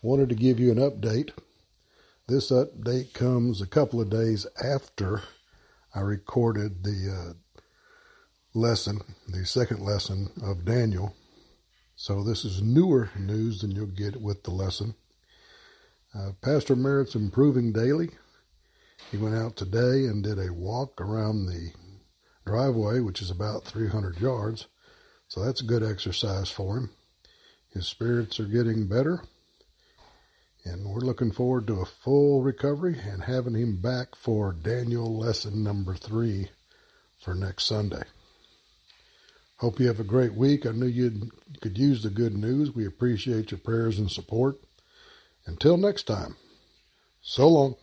Wanted to give you an update. This update comes a couple of days after I recorded the uh, lesson, the second lesson of Daniel. So this is newer news than you'll get with the lesson. Uh, Pastor Merritt's improving daily. He went out today and did a walk around the driveway, which is about 300 yards. So that's good exercise for him. His spirits are getting better. We're looking forward to a full recovery and having him back for Daniel lesson number three for next Sunday. Hope you have a great week. I knew you could use the good news. We appreciate your prayers and support. Until next time, so long.